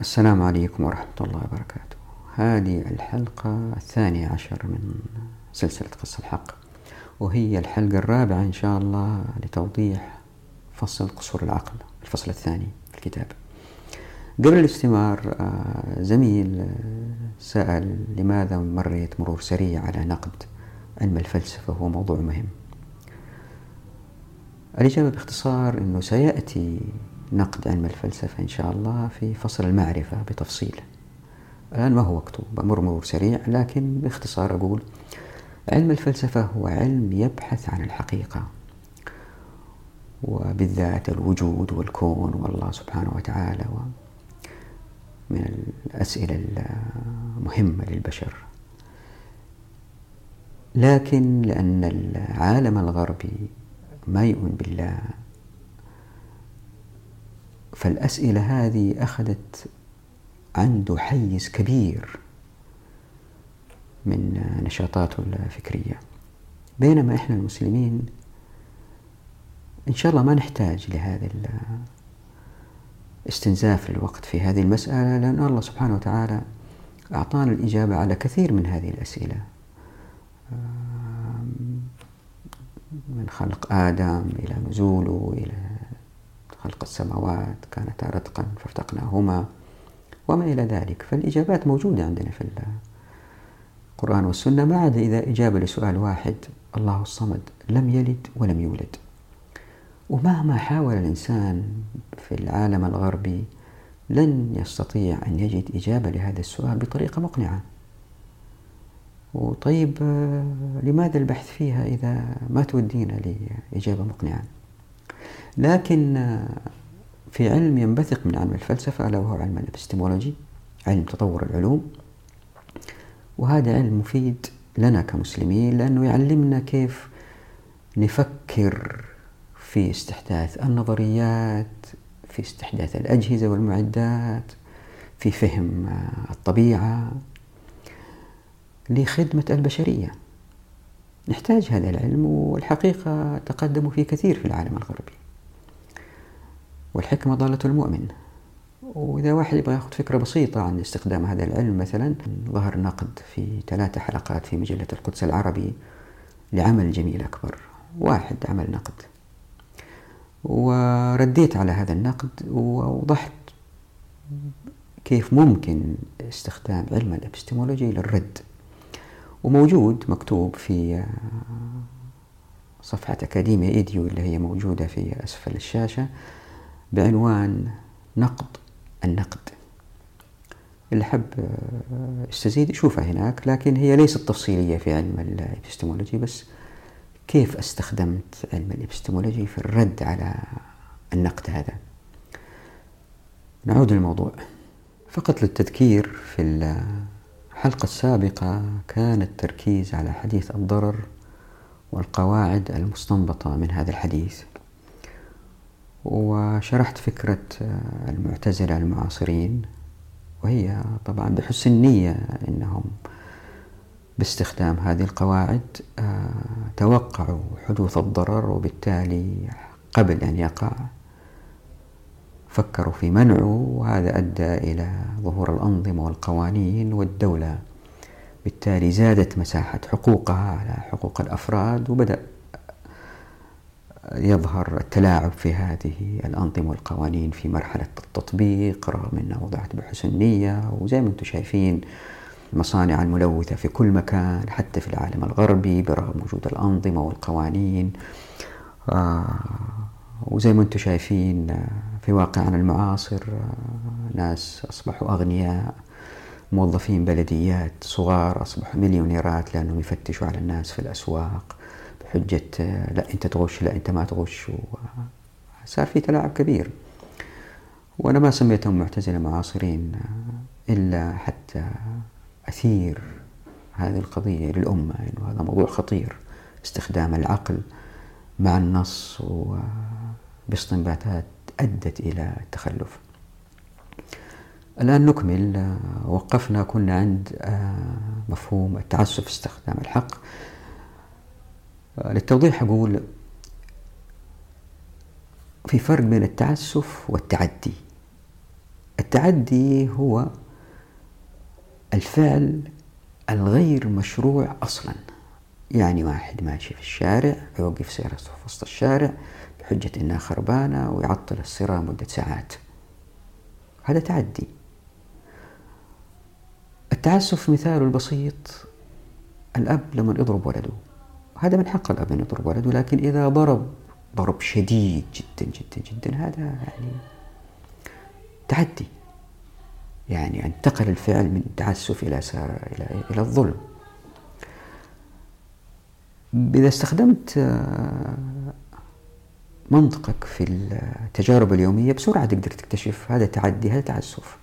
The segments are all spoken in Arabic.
السلام عليكم ورحمة الله وبركاته. هذه الحلقة الثانية عشر من سلسلة قصة الحق وهي الحلقة الرابعة إن شاء الله لتوضيح فصل قصور العقل الفصل الثاني في الكتاب. قبل الاستمار آه، زميل آه، سأل لماذا مريت مرور سريع على نقد علم الفلسفة هو موضوع مهم. الإجابة باختصار أنه سيأتي نقد علم الفلسفة إن شاء الله في فصل المعرفة بتفصيل. الآن ما هو وقته بمر مرور سريع لكن باختصار أقول علم الفلسفة هو علم يبحث عن الحقيقة وبالذات الوجود والكون والله سبحانه وتعالى من الأسئلة المهمة للبشر. لكن لأن العالم الغربي ما يؤمن بالله فالأسئلة هذه أخذت عنده حيز كبير من نشاطاته الفكرية. بينما إحنا المسلمين إن شاء الله ما نحتاج لهذا استنزاف الوقت في هذه المسألة لأن الله سبحانه وتعالى أعطانا الإجابة على كثير من هذه الأسئلة. من خلق آدم إلى نزوله إلى خلق السماوات كانتا رتقا فافتقناهما وما إلى ذلك فالإجابات موجودة عندنا في القرآن والسنة. ما عدا إذا إجابة لسؤال واحد الله الصمد لم يلد ولم يولد. ومهما حاول الإنسان في العالم الغربي لن يستطيع أن يجد إجابة لهذا السؤال بطريقة مقنعة. وطيب لماذا البحث فيها إذا ما تودينا لإجابة مقنعة؟ لكن في علم ينبثق من علم الفلسفة ألا وهو علم الابستمولوجي علم تطور العلوم. وهذا علم مفيد لنا كمسلمين لأنه يعلمنا كيف نفكر في استحداث النظريات في استحداث الأجهزة والمعدات في فهم الطبيعة لخدمة البشرية. نحتاج هذا العلم والحقيقة تقدموا فيه كثير في العالم الغربي. والحكمة ضالة المؤمن. وإذا واحد يبغى ياخذ فكرة بسيطة عن استخدام هذا العلم مثلا ظهر نقد في ثلاث حلقات في مجلة القدس العربي لعمل جميل أكبر واحد عمل نقد. ورديت على هذا النقد ووضحت كيف ممكن استخدام علم الإبستمولوجي للرد. وموجود مكتوب في صفحة أكاديمية إيديو اللي هي موجودة في أسفل الشاشة. بعنوان نقد النقد. اللي حب يستزيد يشوفها هناك لكن هي ليست تفصيلية في علم الإبستمولوجي بس كيف استخدمت علم الإبستمولوجي في الرد على النقد هذا؟ نعود للموضوع. فقط للتذكير في الحلقة السابقة كان التركيز على حديث الضرر والقواعد المستنبطة من هذا الحديث. وشرحت فكرة المعتزلة المعاصرين وهي طبعا بحسن نية أنهم باستخدام هذه القواعد آه، توقعوا حدوث الضرر وبالتالي قبل أن يقع فكروا في منعه وهذا أدى إلى ظهور الأنظمة والقوانين والدولة. بالتالي زادت مساحة حقوقها على حقوق الأفراد وبدأ يظهر التلاعب في هذه الأنظمة والقوانين في مرحلة التطبيق رغم أنها وضعت بحسن نية. وزي ما أنتم شايفين المصانع الملوثة في كل مكان حتى في العالم الغربي برغم وجود الأنظمة والقوانين. آه وزي ما أنتم شايفين آه، في واقعنا المعاصر آه ناس أصبحوا أغنياء موظفين بلديات صغار أصبحوا مليونيرات لأنهم يفتشوا على الناس في الأسواق. بحجة آه، لا أنت تغش لا أنت ما تغش. صار في تلاعب كبير. وأنا ما سميتهم معتزلة معاصرين إلا حتى أثير هذه القضية للأمة إنه يعني هذا موضوع خطير. استخدام العقل مع النص وباستنباطات أدت إلى التخلف. الآن نكمل. وقفنا كنا عند مفهوم التعسف استخدام الحق. للتوضيح أقول في فرق بين التعسف والتعدي. التعدي هو الفعل الغير مشروع أصلا. يعني واحد ماشي في الشارع يوقف سيارته في وسط الشارع بحجة إنها خربانة ويعطل السيارة مدة ساعات. هذا تعدي. التعسف مثاله البسيط الأب لما يضرب ولده. هذا من حق الأب أن يضرب ولده لكن إذا ضرب ضرب شديد جدا جدا جدا هذا يعني تعدي يعني انتقل الفعل من التعسف إلى إلى إلى الظلم. إذا استخدمت آه، منطقك في التجارب اليومية بسرعة تقدر تكتشف هذا تعدي هذا تعسف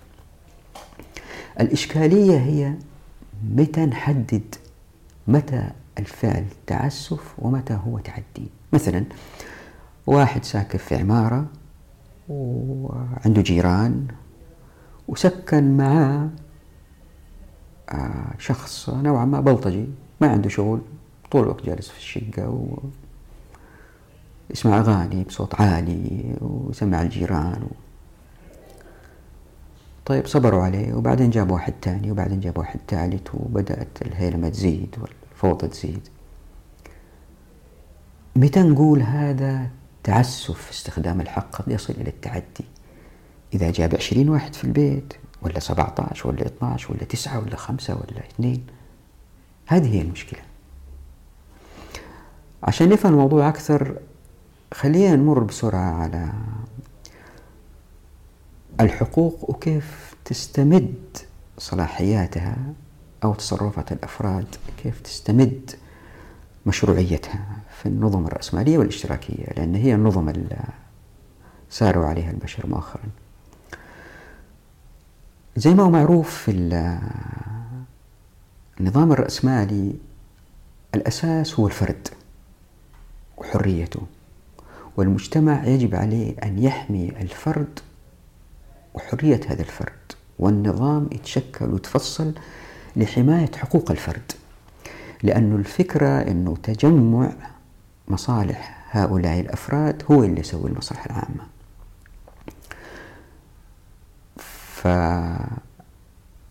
الإشكالية هي متى نحدد متى الفعل تعسف ومتى هو تعدي. مثلا واحد ساكن في عمارة وعنده جيران وسكن معاه آه، شخص نوعا ما بلطجي ما عنده شغل طول الوقت جالس في الشقة و يسمع أغاني بصوت عالي ويسمع الجيران و... طيب صبروا عليه. وبعدين جاب واحد تاني وبعدين جاب واحد ثالث وبدأت الهيلمة تزيد والفوضى تزيد. متى نقول هذا تعسف في استخدام الحق قد يصل إلى التعدي؟ إذا جاب عشرين واحد في البيت ولا سبعة عشر ولا اثنى عشر ولا تسعة ولا خمسة ولا اثنين. هذه هي المشكلة. عشان نفهم الموضوع أكثر خلينا نمر بسرعة على الحقوق وكيف تستمد صلاحياتها أو تصرفات الأفراد كيف تستمد مشروعيتها في النظم الرأسمالية والاشتراكية لأن هي النظم اللي ساروا عليها البشر مؤخرا. زي ما هو معروف في النظام الرأسمالي الأساس هو الفرد وحريته والمجتمع يجب عليه أن يحمي الفرد وحرية هذا الفرد والنظام يتشكل ويتفصل لحماية حقوق الفرد لأن الفكرة أنه تجمع مصالح هؤلاء الأفراد هو اللي يسوي المصلحة العامة.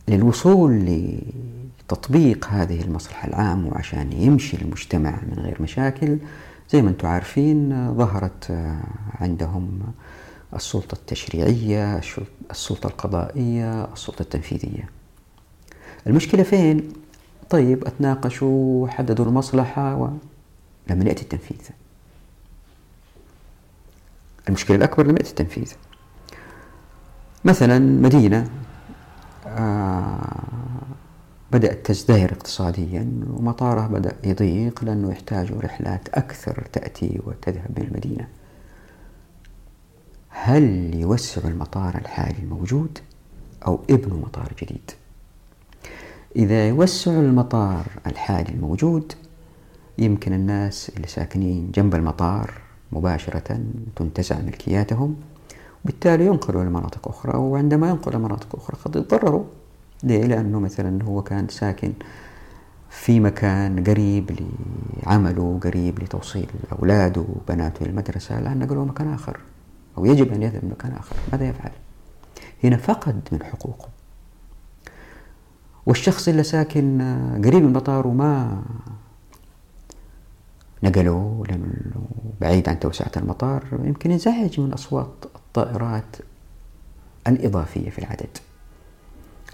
فللوصول لتطبيق هذه المصلحة العامة وعشان يمشي المجتمع من غير مشاكل زي ما أنتم عارفين ظهرت عندهم السلطة التشريعية السلطة القضائية السلطة التنفيذية. المشكلة فين؟ طيب أتناقشوا حددوا المصلحة و... لما يأتي التنفيذ. المشكلة الأكبر لما يأتي التنفيذ. مثلا مدينة آه بدأت تزدهر اقتصاديا ومطاره بدأ يضيق لأنه يحتاجوا رحلات أكثر تأتي وتذهب من المدينة. هل يوسع المطار الحالي الموجود أو ابنوا مطار جديد؟ إذا يوسع المطار الحالي الموجود يمكن الناس اللي ساكنين جنب المطار مباشرة تنتزع ملكياتهم وبالتالي ينقلوا لمناطق أخرى وعندما ينقلوا لمناطق أخرى قد يتضرروا ليه؟ لأنه مثلا هو كان ساكن في مكان قريب لعمله قريب لتوصيل أولاده وبناته للمدرسة الآن نقلوا مكان آخر أو يجب أن يذهب لمكان آخر ماذا يفعل؟ هنا فقد من حقوقه والشخص اللي ساكن قريب من المطار وما نقلوا لأنه بعيد عن توسعة المطار يمكن ينزعج من أصوات الطائرات الإضافية في العدد.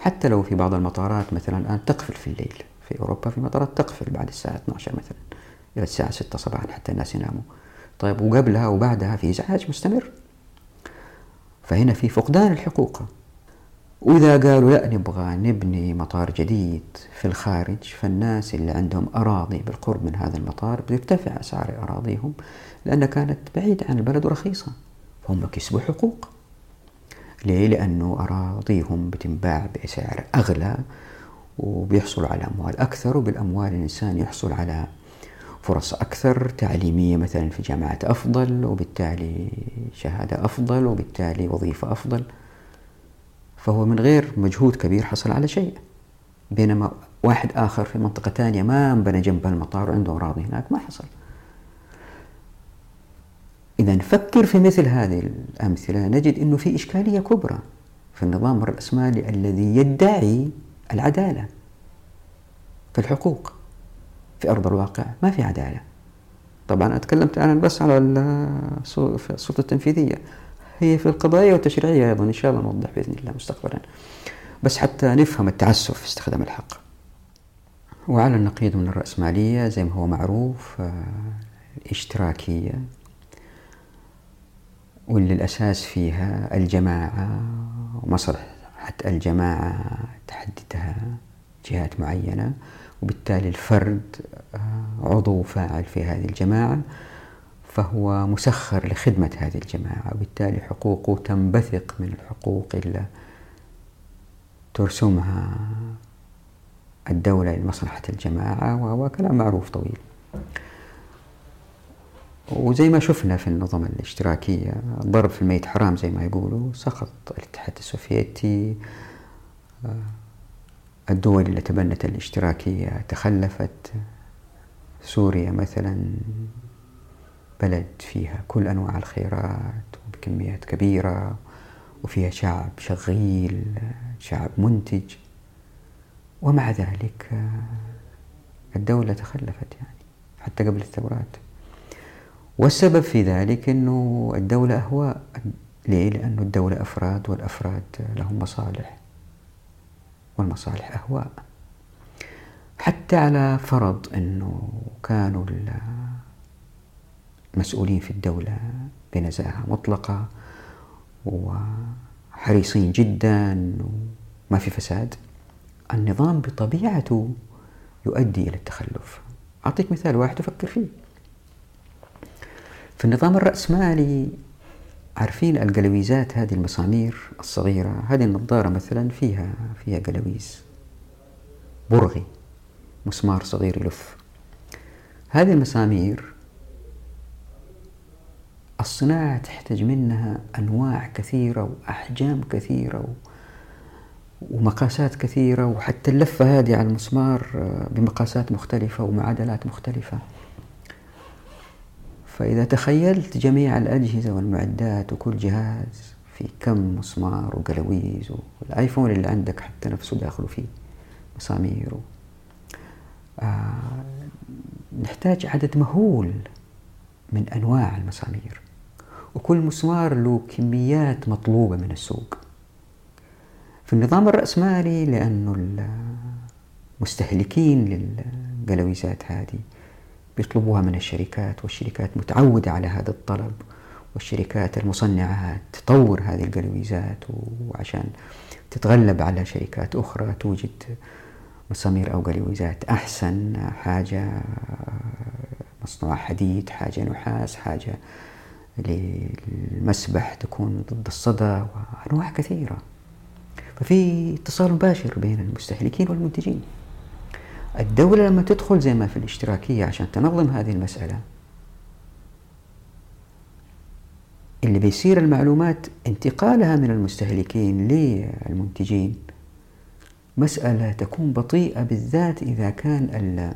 حتى لو في بعض المطارات مثلا الآن تقفل في الليل في أوروبا في مطارات تقفل بعد الساعة 12 مثلا إلى الساعة 6 صباحا حتى الناس يناموا. طيب وقبلها وبعدها في إزعاج مستمر. فهنا في فقدان الحقوق. وإذا قالوا لا نبغى نبني مطار جديد في الخارج فالناس اللي عندهم أراضي بالقرب من هذا المطار بترتفع أسعار أراضيهم لأنها كانت بعيدة عن البلد ورخيصة. فهم كسبوا حقوق. ليه؟ لأنه أراضيهم بتنباع بسعر أغلى وبيحصلوا على أموال أكثر وبالأموال الإنسان يحصل على فرص أكثر تعليمية مثلا في جامعات أفضل وبالتالي شهادة أفضل وبالتالي وظيفة أفضل. فهو من غير مجهود كبير حصل على شيء. بينما واحد آخر في منطقة ثانية ما بنى جنب المطار وعنده أراضي هناك ما حصل. إذا نفكر في مثل هذه الأمثلة نجد أنه في إشكالية كبرى في النظام الرأسمالي الذي يدعي العدالة في الحقوق في أرض الواقع. ما في عدالة. طبعا أتكلمت أنا بس على السلطة التنفيذية. هي في القضائية والتشريعية أيضا إن شاء الله نوضح بإذن الله مستقبلا. بس حتى نفهم التعسف في استخدام الحق. وعلى النقيض من الرأسمالية زي ما هو معروف آه، الاشتراكية واللي الأساس فيها الجماعة ومصلحة الجماعة تحددها جهات معينة. وبالتالي الفرد آه، عضو فاعل في هذه الجماعة. فهو مسخر لخدمة هذه الجماعة وبالتالي حقوقه تنبثق من الحقوق اللي ترسمها الدولة لمصلحة الجماعة وهو كلام معروف طويل. وزي ما شفنا في النظم الاشتراكية ضرب في الميت حرام زي ما يقولوا سقط الاتحاد السوفيتي آه، الدول اللي تبنت الاشتراكية تخلفت سوريا مثلا بلد فيها كل أنواع الخيرات وبكميات كبيرة وفيها شعب شغيل شعب منتج. ومع ذلك آه، الدولة تخلفت يعني حتى قبل الثورات. والسبب في ذلك أنه الدولة أهواء ليه؟ لأنه الدولة أفراد والأفراد لهم مصالح والمصالح أهواء. حتى على فرض أنه كانوا المسؤولين في الدولة بنزاهة مطلقة وحريصين جدا وما في فساد. النظام بطبيعته يؤدي إلى التخلف. أعطيك مثال واحد تفكر فيه. في النظام الرأسمالي عارفين القلويزات هذه المسامير الصغيرة؟ هذه النظارة مثلا فيها فيها قلويز. برغي مسمار صغير يلف. هذه المسامير الصناعة تحتاج منها أنواع كثيرة وأحجام كثيرة ومقاسات كثيرة وحتى اللفة هذه على المسمار آه، بمقاسات مختلفة ومعادلات مختلفة. فإذا تخيلت جميع الأجهزة والمعدات وكل جهاز في كم مسمار وقلويز والآيفون اللي عندك حتى نفسه داخله فيه مسامير آه نحتاج عدد مهول من أنواع المسامير. وكل مسمار له كميات مطلوبة من السوق. في النظام الرأسمالي لأنه المستهلكين للقلويزات هذه بيطلبوها من الشركات والشركات متعودة على هذا الطلب والشركات المصنعة تطور هذه القلويزات وعشان تتغلب على شركات أخرى توجد مسامير أو قلويزات أحسن حاجة مصنوع حديد حاجة نحاس حاجة للمسبح تكون ضد الصدى وأنواع كثيرة. ففي اتصال مباشر بين المستهلكين والمنتجين. الدولة لما تدخل زي ما في الاشتراكية عشان تنظم هذه المسألة اللي بيصير المعلومات انتقالها من المستهلكين للمنتجين مسألة تكون بطيئة بالذات إذا كان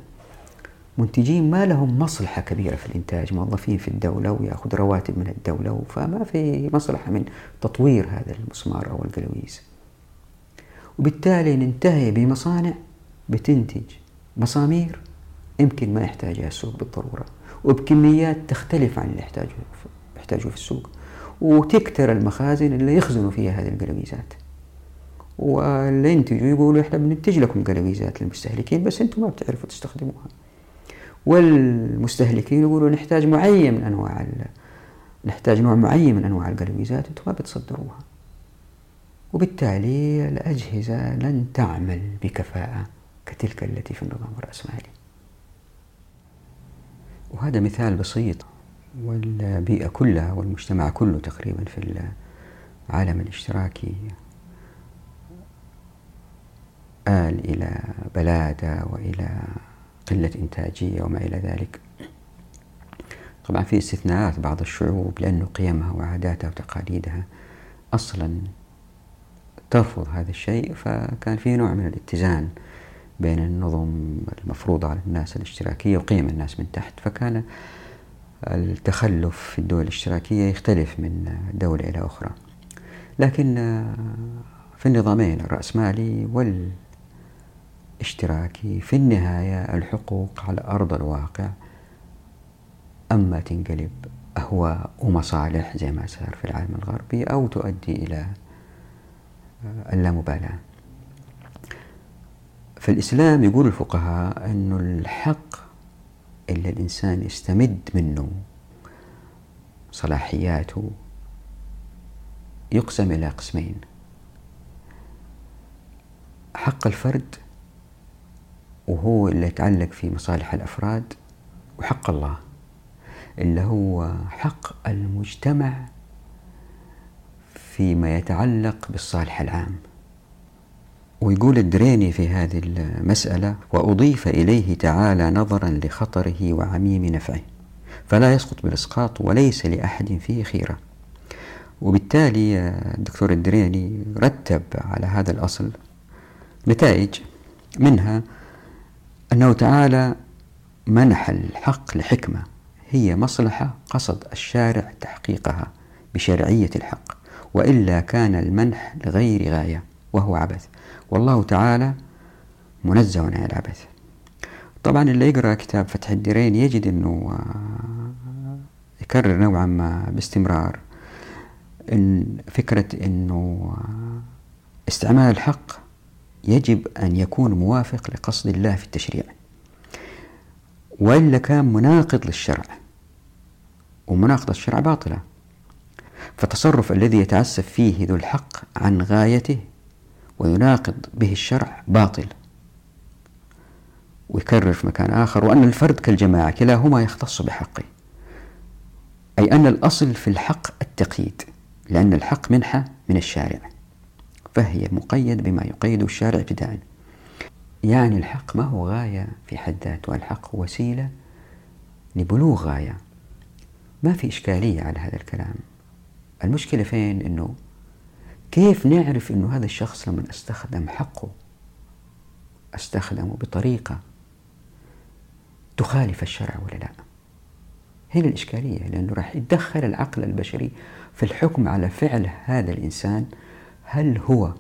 المنتجين ما لهم مصلحة كبيرة في الإنتاج. موظفين في الدولة ويأخذ رواتب من الدولة فما في مصلحة من تطوير هذا المسمار أو القلويز وبالتالي ننتهي بمصانع بتنتج مسامير يمكن ما يحتاجها السوق بالضرورة وبكميات تختلف عن اللي يحتاجه يحتاجه في السوق. وتكتر المخازن اللي يخزنوا فيها هذه القلويزات واللي ينتجوا يقولوا إحنا بننتج لكم قلويزات للمستهلكين بس أنتم ما بتعرفوا تستخدموها. والمستهلكين يقولوا نحتاج معين من أنواع نحتاج نوع معين من أنواع القلويزات أنتم ما بتصدروها. وبالتالي الأجهزة لن تعمل بكفاءة كتلك التي في النظام الرأسمالي. وهذا مثال بسيط. والبيئة كلها والمجتمع كله تقريبا في العالم الاشتراكي آل إلى بلادة وإلى قلة إنتاجية وما إلى ذلك. طبعا في استثناءات بعض الشعوب لأنه قيمها وعاداتها وتقاليدها أصلا ترفض هذا الشيء فكان في نوع من الاتزان بين النظم المفروضة على الناس الاشتراكية وقيم الناس من تحت فكان التخلف في الدول الاشتراكية يختلف من دولة إلى أخرى. لكن في النظامين الرأسمالي والاشتراكي في النهاية الحقوق على أرض الواقع. أما تنقلب أهواء ومصالح زي ما صار في العالم الغربي أو تؤدي إلى آه، اللامبالاة. في الإسلام يقول الفقهاء أن الحق اللي الإنسان يستمد منه. صلاحياته يقسم إلى قسمين. حق الفرد وهو اللي يتعلق في مصالح الأفراد وحق الله اللي هو حق المجتمع فيما يتعلق بالصالح العام. ويقول الدريني في هذه المسألة وأضيف إليه تعالى نظرا لخطره وعميم نفعه فلا يسقط بالإسقاط وليس لأحد فيه خيرة. وبالتالي الدكتور الدريني رتب على هذا الأصل نتائج منها أنه تعالى منح الحق لحكمة هي مصلحة قصد الشارع تحقيقها بشرعية الحق وإلا كان المنح لغير غاية وهو عبث. والله تعالى منزه عن العبث. طبعا اللي يقرأ كتاب فتح الديرين يجد أنه آه، يكرر نوعا ما باستمرار إن فكرة أنه آه، استعمال الحق يجب أن يكون موافق لقصد الله في التشريع. وإلا كان مناقض للشرع. ومناقضة الشرع باطلة. فالتصرف الذي يتعسف فيه ذو الحق عن غايته ويناقض به الشرع باطل. ويكرر في مكان آخر وأن الفرد كالجماعة كلاهما يختص بحقه. أي أن الأصل في الحق التقييد لأن الحق منحة من الشارع. فهي مقيد بما يقيد الشارع ابتداء. يعني الحق ما هو غاية في حد ذاته؟ الحق وسيلة لبلوغ غاية. ما في إشكالية على هذا الكلام. المشكلة فين؟ أنه كيف نعرف أنه هذا الشخص لما أستخدم حقه أستخدمه بطريقة تخالف الشرع ولا لا؟ هنا الإشكالية لأنه راح يتدخل العقل البشري في الحكم على فعل هذا الإنسان هل هو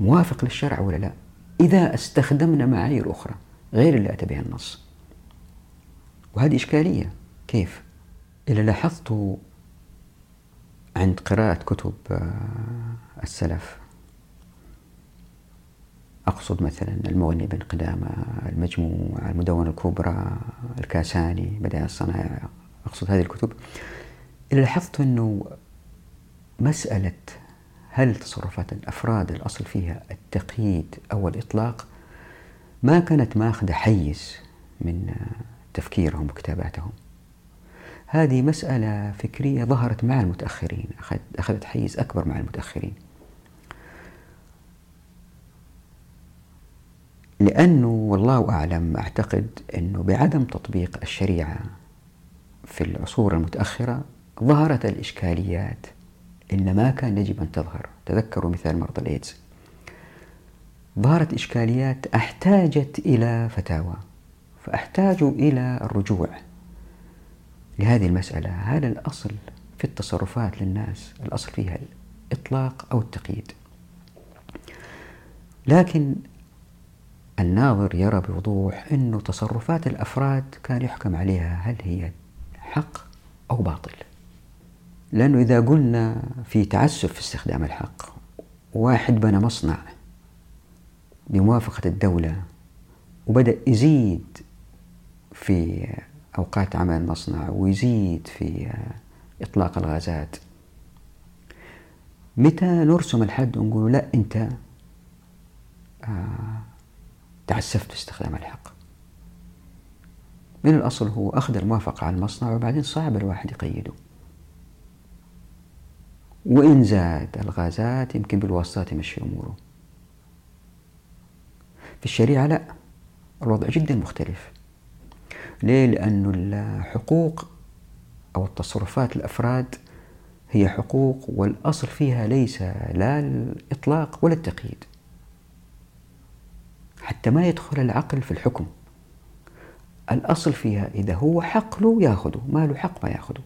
موافق للشرع ولا لا؟ إذا استخدمنا معايير أخرى غير اللي أتى بها النص. وهذه إشكالية. كيف؟ إذا لاحظت عند قراءة كتب آه، السلف أقصد مثلا المغني بن قدامة المجموع المدونة الكبرى الكاساني بدائع الصنائع أقصد هذه الكتب. إذا لاحظت أنه مسألة هل تصرفات الأفراد الأصل فيها التقييد أو الإطلاق ما كانت ماخذة حيز من تفكيرهم وكتاباتهم؟ هذه مسألة فكرية ظهرت مع المتأخرين أخذت حيز أكبر مع المتأخرين. لأنه والله أعلم أعتقد أنه بعدم تطبيق الشريعة في العصور المتأخرة ظهرت الإشكاليات إن ما كان يجب أن تظهر. تذكروا مثال مرضى الإيدز. ظهرت إشكاليات أحتاجت إلى فتاوى فأحتاج إلى الرجوع لهذه المسألة. هل الأصل في التصرفات للناس. الأصل فيها الإطلاق أو التقييد. لكن الناظر يرى بوضوح أن تصرفات الأفراد كان يحكم عليها. هل هي حق أو باطل؟ لأنه إذا قلنا في تعسف في استخدام الحق واحد بنى مصنع بموافقة الدولة وبدأ يزيد في أوقات عمل المصنع ويزيد في إطلاق الغازات. متى نرسم الحد ونقول لا أنت آه تعسفت استخدام الحق؟ من الأصل هو أخذ الموافقة على المصنع وبعدين صعب الواحد يقيده. وإن زاد الغازات يمكن بالواسطات يمشي أموره. في الشريعة لا الوضع جدا مختلف. ليه؟ لأن الحقوق أو التصرفات الأفراد هي حقوق والأصل فيها ليس لا الإطلاق ولا التقييد. حتى ما يدخل العقل في الحكم الأصل فيها إذا هو حق له يأخذه ما له حق ما يأخذه.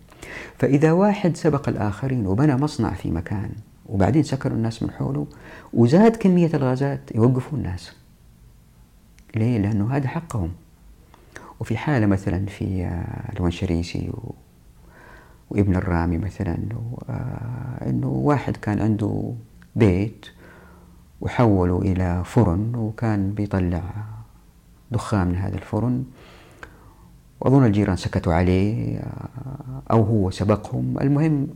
فإذا واحد سبق الآخرين وبنى مصنع في مكان وبعدين سكروا الناس من حوله وزاد كمية الغازات يوقفوا الناس ليه؟ لأنه هذا حقهم وفي حالة مثلا في آه، الونشريسي و... وابن الرامي مثلا آه، إنه واحد كان عنده بيت وحولوا إلى فرن وكان بيطلع دخان من هذا الفرن وأظن الجيران سكتوا عليه أو هو سبقهم. المهم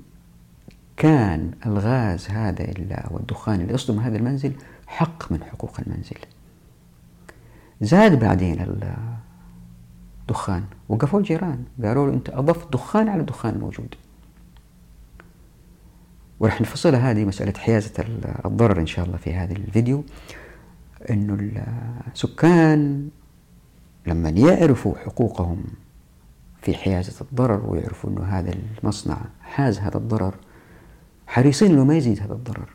كان الغاز هذا والدخان اللي يصدر من هذا المنزل حق من حقوق المنزل. زاد بعدين الدخان. وقفوا الجيران. قالوا له أنت أضفت دخان على الدخان الموجود ورح نفصلها هذه مسألة حيازة الضرر إن شاء الله في هذا الفيديو. أنه السكان لما يعرفوا حقوقهم في حيازة الضرر ويعرفوا أنه هذا المصنع حاز هذا الضرر حريصين أنه ما يزيد هذا الضرر.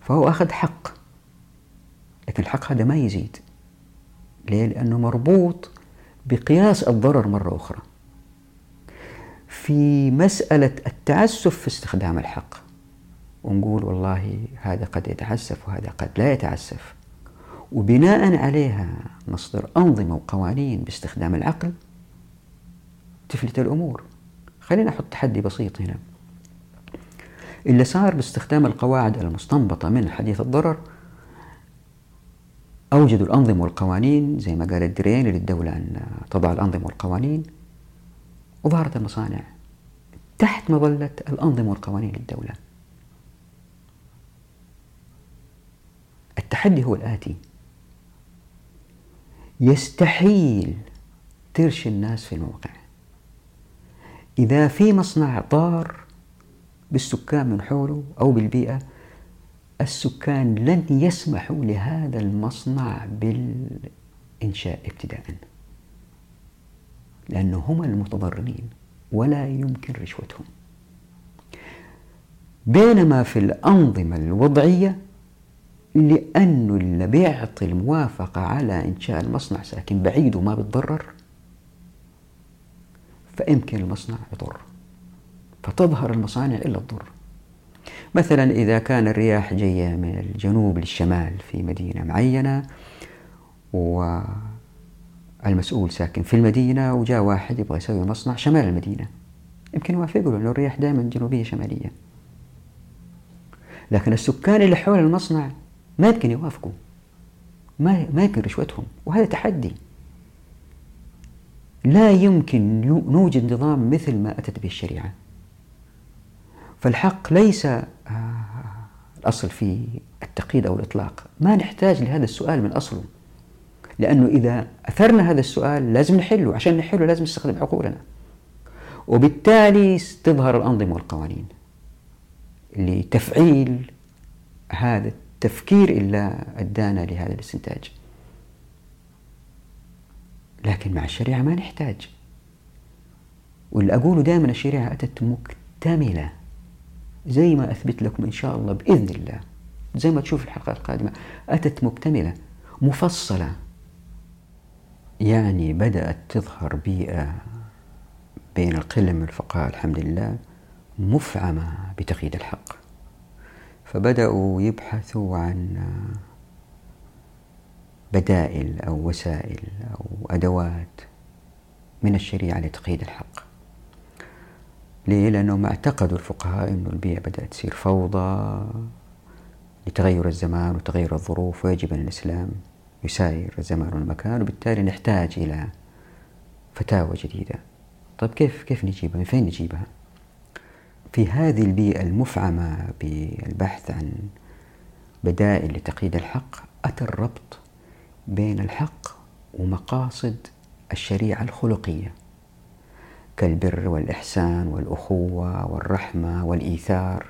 فهو أخذ حق. لكن الحق هذا ما يزيد. ليه؟ لأنه مربوط بقياس الضرر مرة أخرى. في مسألة التعسف في استخدام الحق. ونقول والله هذا قد يتعسف وهذا قد لا يتعسف. وبناء عليها نصدر أنظمة وقوانين باستخدام العقل تفلت الأمور. خلينا نحط تحدي بسيط هنا. اللي صار باستخدام القواعد المستنبطة من حديث الضرر أوجدوا الأنظمة والقوانين زي ما قال الدرين للدولة أن تضع الأنظمة والقوانين وظهرت المصانع تحت مظلة الأنظمة والقوانين للدولة التحدي هو الآتي. يستحيل ترشي الناس في الموقع. إذا في مصنع ضار بالسكان من حوله أو بالبيئة السكان لن يسمحوا لهذا المصنع بالإنشاء ابتداء لأنه هم المتضررين ولا يمكن رشوتهم. بينما في الأنظمة الوضعية لأنه اللي بيعطي الموافقة على إنشاء المصنع ساكن بعيد وما بيتضرر فيمكن المصنع يضر فتظهر المصانع إلا تضر. مثلا إذا كان الرياح جاية من الجنوب للشمال في مدينة معينة والمسؤول ساكن في المدينة وجاء واحد يبغى يسوي مصنع شمال المدينة يمكن يوافقوا لأنه الرياح دائما جنوبية شمالية. لكن السكان اللي حول المصنع ما يمكن يوافقوا. ما ما يمكن رشوتهم. وهذا تحدي. لا يمكن نوجد نظام مثل ما أتت به الشريعة. فالحق ليس آه، الأصل في التقييد أو الإطلاق. ما نحتاج لهذا السؤال من أصله. لأنه إذا أثرنا هذا السؤال لازم نحله. عشان نحله لازم نستخدم عقولنا. وبالتالي تظهر الأنظمة والقوانين لتفعيل هذا التفكير إلا أدانا لهذا الاستنتاج. لكن مع الشريعة ما نحتاج. واللي أقوله دائما الشريعة أتت مكتملة. زي ما أثبت لكم إن شاء الله بإذن الله. زي ما تشوف الحلقة القادمة. أتت مكتملة. مفصلة. يعني بدأت تظهر بيئة بين القلة من الفقهاء الحمد لله مفعمة بتقييد الحق. فبدأوا يبحثوا عن بدائل أو وسائل أو أدوات من الشريعة لتقييد الحق ليه؟ لأنهم اعتقدوا الفقهاء أن البيئة بدأت تصير فوضى لتغير الزمان وتغير الظروف ويجب أن الإسلام يساير الزمان والمكان وبالتالي نحتاج إلى فتاوى جديدة طيب كيف كيف نجيبها؟ من فين نجيبها؟ في هذه البيئة المفعمة بالبحث عن بدائل لتقييد الحق أتى الربط بين الحق ومقاصد الشريعة الخلقية كالبر والإحسان والأخوة والرحمة والإيثار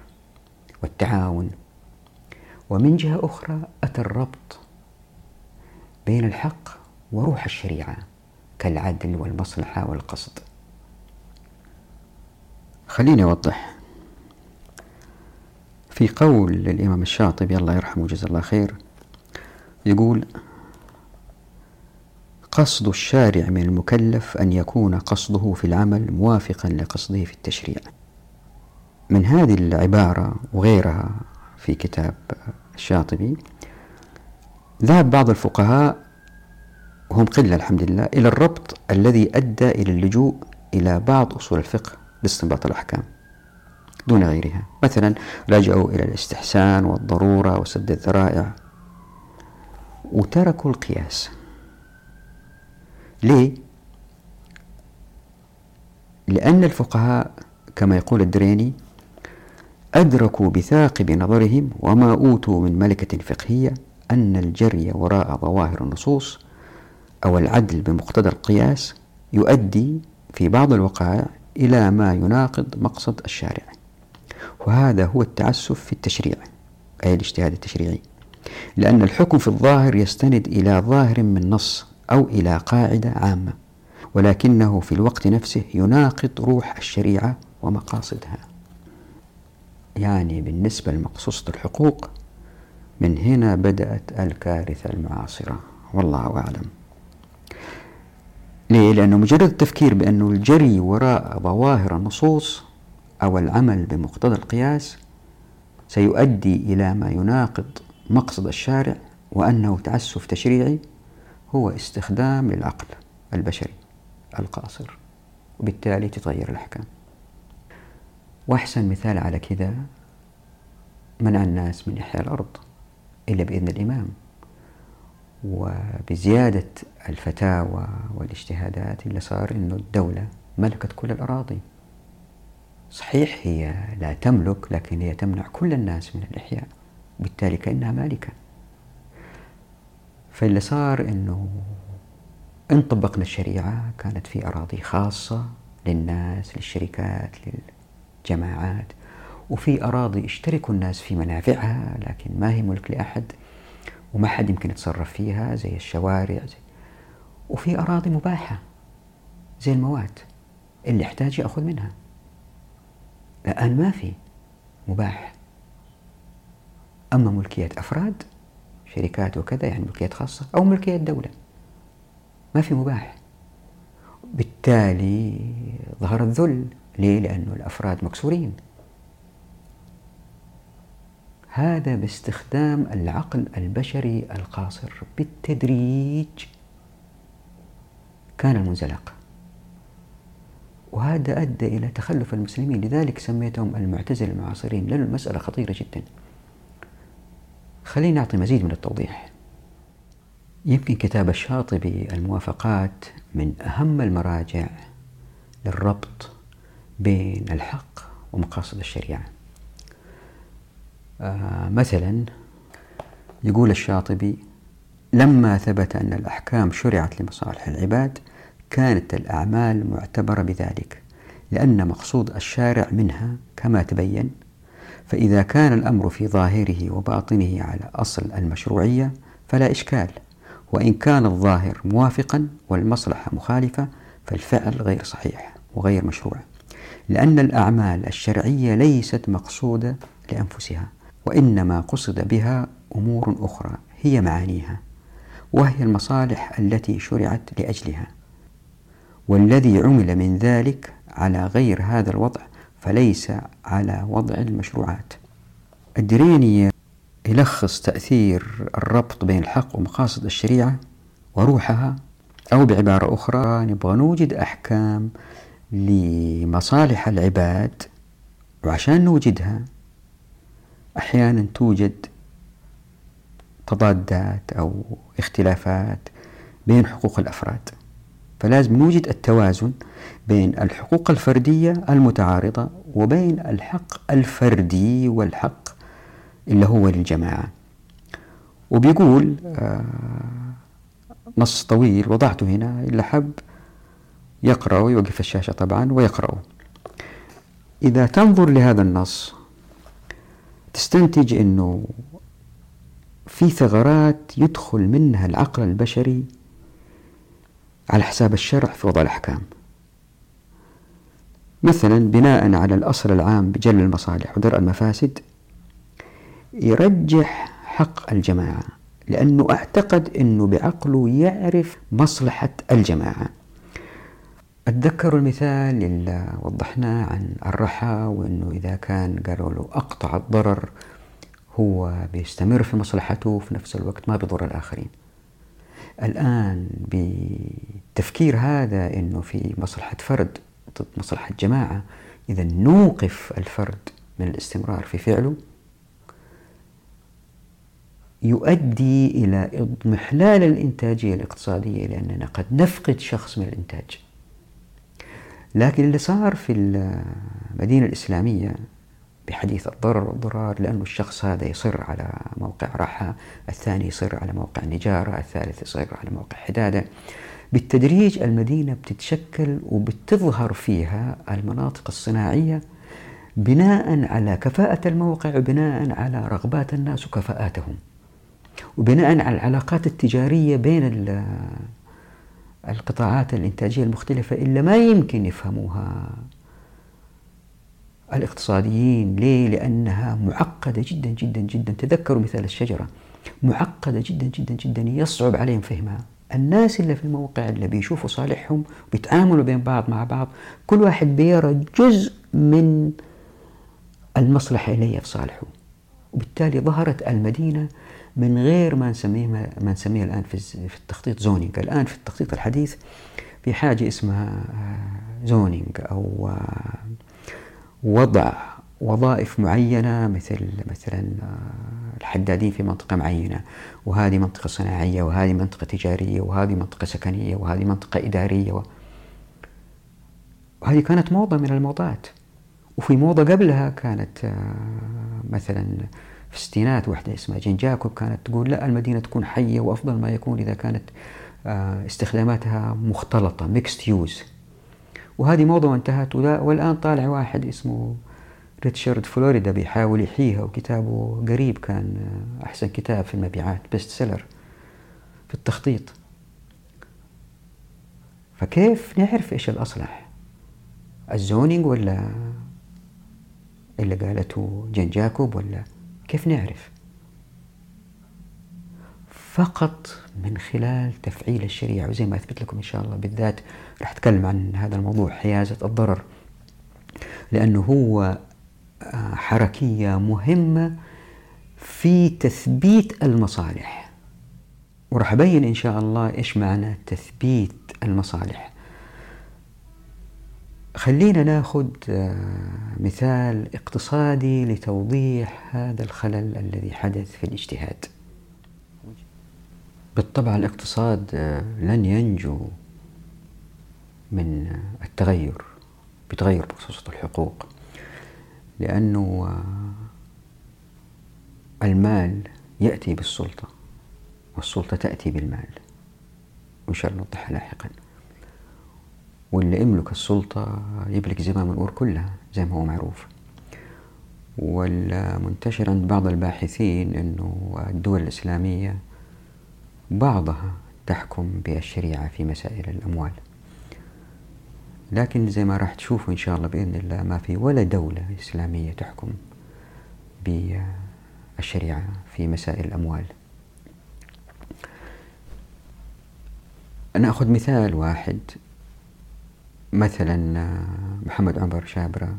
والتعاون. ومن جهة أخرى أتى الربط بين الحق وروح الشريعة كالعدل والمصلحة والقصد. خليني أوضح. في قول للإمام الشاطبي الله يرحمه وجزاه الله خير يقول قصد الشارع من المكلف أن يكون قصده في العمل موافقا لقصده في التشريع. من هذه العبارة وغيرها في كتاب الشاطبي ذهب بعض الفقهاء وهم قلة الحمد لله إلى الربط الذي أدى إلى اللجوء إلى بعض أصول الفقه. لاستنباط الأحكام دون غيرها مثلا لجأوا إلى الاستحسان والضرورة وسد الذرائع وتركوا القياس ليه؟ لأن الفقهاء كما يقول الدريني أدركوا بثاقب نظرهم وما أوتوا من ملكة فقهية أن الجري وراء ظواهر النصوص أو العدل بمقتضى القياس يؤدي في بعض الوقائع إلى ما يناقض مقصد الشارع. وهذا هو التعسف في التشريع أي الاجتهاد التشريعي. لأن الحكم في الظاهر يستند إلى ظاهر من نص أو إلى قاعدة عامة ولكنه في الوقت نفسه يناقض روح الشريعة ومقاصدها. يعني بالنسبة لمقصوصة الحقوق من هنا بدأت الكارثة المعاصرة والله أعلم. ليه؟ لأنه مجرد التفكير بأنه الجري وراء ظواهر النصوص أو العمل بمقتضى القياس سيؤدي إلى ما يناقض مقصد الشارع وأنه تعسف تشريعي هو استخدام للعقل البشري القاصر. وبالتالي تتغير الأحكام. وأحسن مثال على كذا منع الناس من إحياء الأرض إلا بإذن الإمام. وبزيادة الفتاوى والاجتهادات اللي صار أنه الدولة ملكت كل الأراضي. صحيح هي لا تملك لكن هي تمنع كل الناس من الإحياء بالتالي كأنها مالكة. فاللي صار أنه إن طبقنا الشريعة كانت في أراضي خاصة للناس للشركات للجماعات وفي أراضي اشتركوا الناس في منافعها لكن ما هي ملك لأحد. وما حد يمكن يتصرف فيها زي الشوارع زي وفي أراضي مباحة زي المواد اللي يحتاج يأخذ منها. الآن ما في مباح. أما ملكية أفراد شركات وكذا يعني ملكية خاصة أو ملكية دولة ما في مباح. بالتالي ظهر الذل. ليه؟ لأنه الأفراد مكسورين. هذا باستخدام العقل البشري القاصر بالتدريج. كان المنزلق وهذا أدى إلى تخلف المسلمين. لذلك سميتهم المعتزلة المعاصرين لأن المسألة خطيرة جدا. خلينا نعطي مزيد من التوضيح. يمكن كتاب الشاطبي الموافقات من أهم المراجع للربط بين الحق ومقاصد الشريعة. آه مثلا يقول الشاطبي لما ثبت أن الأحكام شرعت لمصالح العباد كانت الأعمال معتبرة بذلك لأن مقصود الشارع منها كما تبين فإذا كان الأمر في ظاهره وباطنه على أصل المشروعية فلا إشكال وإن كان الظاهر موافقا والمصلحة مخالفة فالفعل غير صحيح وغير مشروع لأن الأعمال الشرعية ليست مقصودة لأنفسها. وإنما قصد بها أمور أخرى هي معانيها وهي المصالح التي شرعت لأجلها. والذي عمل من ذلك على غير هذا الوضع فليس على وضع المشروعات. الدريني يلخص تأثير الربط بين الحق ومقاصد الشريعة وروحها أو بعبارة أخرى نبغى نوجد أحكام لمصالح العباد وعشان نوجدها أحيانا توجد تضادات أو اختلافات بين حقوق الأفراد. فلازم نوجد التوازن بين الحقوق الفردية المتعارضة وبين الحق الفردي والحق اللي هو للجماعة. وبيقول آه، نص طويل وضعته هنا اللي حب يقرأ ويوقف الشاشة طبعا ويقرأه إذا تنظر لهذا النص تستنتج أنه في ثغرات يدخل منها العقل البشري على حساب الشرع في وضع الأحكام. مثلا بناء على الأصل العام بجلب المصالح ودرء المفاسد يرجح حق الجماعة لأنه أعتقد أنه بعقله يعرف مصلحة الجماعة. أتذكر المثال اللي وضحناه عن الرحى وأنه إذا كان قالوا له أقطع الضرر هو بيستمر في مصلحته وفي نفس الوقت ما بيضر الآخرين. الآن بالتفكير هذا أنه في مصلحة فرد ضد مصلحة جماعة إذا نوقف الفرد من الاستمرار في فعله يؤدي إلى اضمحلال الإنتاجية الاقتصادية لأننا قد نفقد شخص من الإنتاج. لكن اللي صار في المدينة الإسلامية بحديث الضرر والضرار لأنه الشخص هذا يصر على موقع راحة الثاني يصر على موقع نجارة الثالث يصر على موقع حدادة. بالتدريج المدينة بتتشكل وبتظهر فيها المناطق الصناعية بناء على كفاءة الموقع وبناء على رغبات الناس وكفاءاتهم وبناء على العلاقات التجارية بين القطاعات الإنتاجية المختلفة إلا ما يمكن يفهموها. الاقتصاديين ليه؟ لأنها معقدة جدا جدا جدا. تذكروا مثال الشجرة. معقدة جدا جدا جدا. يصعب عليهم فهمها. الناس اللي في الموقع اللي بيشوفوا صالحهم بيتعاملوا بين بعض مع بعض كل واحد بيرى جزء من المصلحة اللي في صالحه. وبالتالي ظهرت المدينة من غير ما نسميها ما نسميها الآن في التخطيط zoning الآن في التخطيط الحديث في حاجة اسمها zoning أو وضع وظائف معينة مثل مثلا الحدادين في منطقة معينة وهذه منطقة صناعية وهذه منطقة تجارية وهذه منطقة سكنية وهذه منطقة إدارية و... وهذه كانت موضة من الموضات. وفي موضة قبلها كانت مثلا في الستينات وحدة اسمها جين جاكوب كانت تقول لا المدينة تكون حية وأفضل ما يكون إذا كانت استخداماتها مختلطة mixed use وهذه موضة وانتهت والآن طالع واحد اسمه ريتشارد فلوريدا بيحاول يحييها وكتابه قريب كان أحسن كتاب في المبيعات best seller في التخطيط. فكيف نعرف إيش الأصلح؟ الزونينج ولا اللي قالته جين جاكوب ولا كيف نعرف؟ فقط من خلال تفعيل الشريعة وزي ما أثبت لكم إن شاء الله بالذات راح أتكلم عن هذا الموضوع حيازة الضرر. لأنه هو آه، حركية مهمة في تثبيت المصالح. وراح أبين إن شاء الله إيش معنى تثبيت المصالح. خلينا ناخذ آه، مثال اقتصادي لتوضيح هذا الخلل الذي حدث في الاجتهاد. بالطبع الاقتصاد آه، لن ينجو من التغير بتغير بخصوص الحقوق لأنه المال يأتي بالسلطة والسلطة تأتي بالمال وإن شاء الله نوضحها لاحقا. واللي يملك السلطة يملك زمام الأمور كلها زي ما هو معروف. والمنتشر عند بعض الباحثين أنه الدول الإسلامية بعضها تحكم بالشريعة في مسائل الأموال. لكن زي ما راح تشوفوا إن شاء الله بإذن الله ما في ولا دولة إسلامية تحكم بالشريعة في مسائل الأموال. نأخذ مثال واحد. مثلا محمد عمر شابرة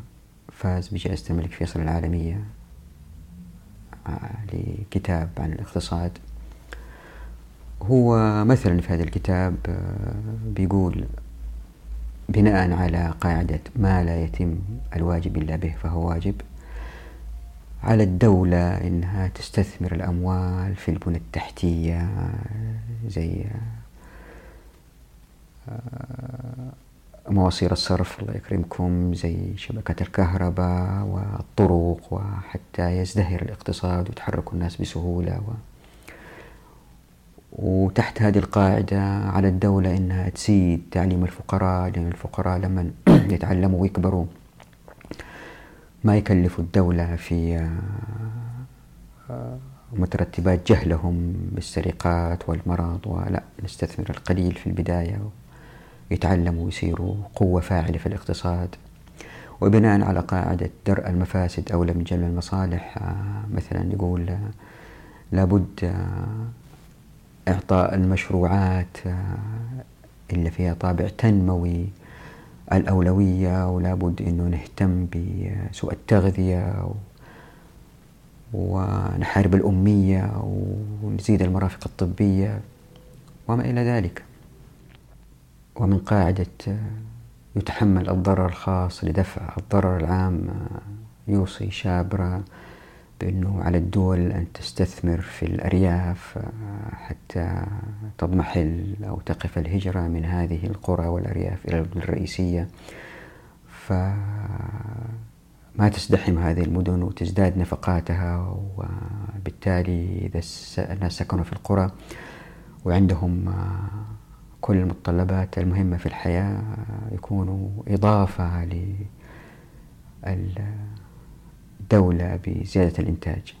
فاز بجائزة الملك فيصل العالمية لكتاب عن الاقتصاد. هو مثلا في هذا الكتاب بيقول بناء على قاعدة ما لا يتم الواجب إلا به فهو واجب على الدولة إنها تستثمر الأموال في البنى التحتية زي آه، مواسير الصرف الله يكرمكم زي شبكة الكهرباء والطرق وحتى يزدهر الاقتصاد ويتحرك الناس بسهولة و وتحت هذه القاعدة على الدولة إنها تزيد تعليم الفقراء لأن الفقراء لما يتعلموا ويكبروا ما يكلفوا الدولة في آه، مترتبات جهلهم بالسرقات والمرض ولا نستثمر القليل في البداية. يتعلموا ويصيروا قوة فاعلة في الاقتصاد. وبناء على قاعدة درء المفاسد أولى من جلب المصالح آه، مثلا يقول آه، لابد إعطاء المشروعات اللي فيها طابع تنموي الأولوية ولا بد أنه نهتم بسوء التغذية ونحارب الأمية ونزيد المرافق الطبية وما إلى ذلك. ومن قاعدة يتحمل الضرر الخاص لدفع الضرر العام يوصي شابرا بأنه على الدول أن تستثمر في الأرياف حتى تضمحل أو تقف الهجرة من هذه القرى والأرياف إلى المدن الرئيسية. فما تزدحم هذه المدن وتزداد نفقاتها وبالتالي إذا الناس سكنوا في القرى وعندهم كل المتطلبات المهمة في الحياة يكونوا إضافة للدولة بزيادة الإنتاج.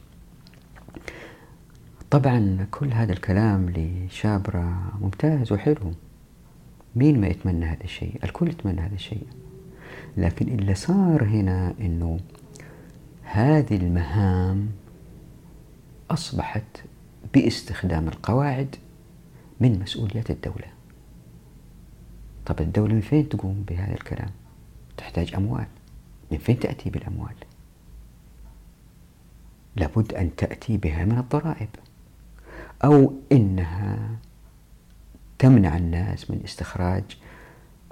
طبعا كل هذا الكلام لشابرة ممتاز وحلو. مين ما يتمنى هذا الشيء؟ الكل يتمنى هذا الشيء. لكن اللي صار هنا إنه هذه المهام أصبحت باستخدام القواعد من مسؤوليات الدولة. طب الدولة من فين تقوم بهذا الكلام؟ تحتاج أموال. من فين تأتي بالأموال؟ لابد أن تأتي بها من الضرائب. أو إنها تمنع الناس من استخراج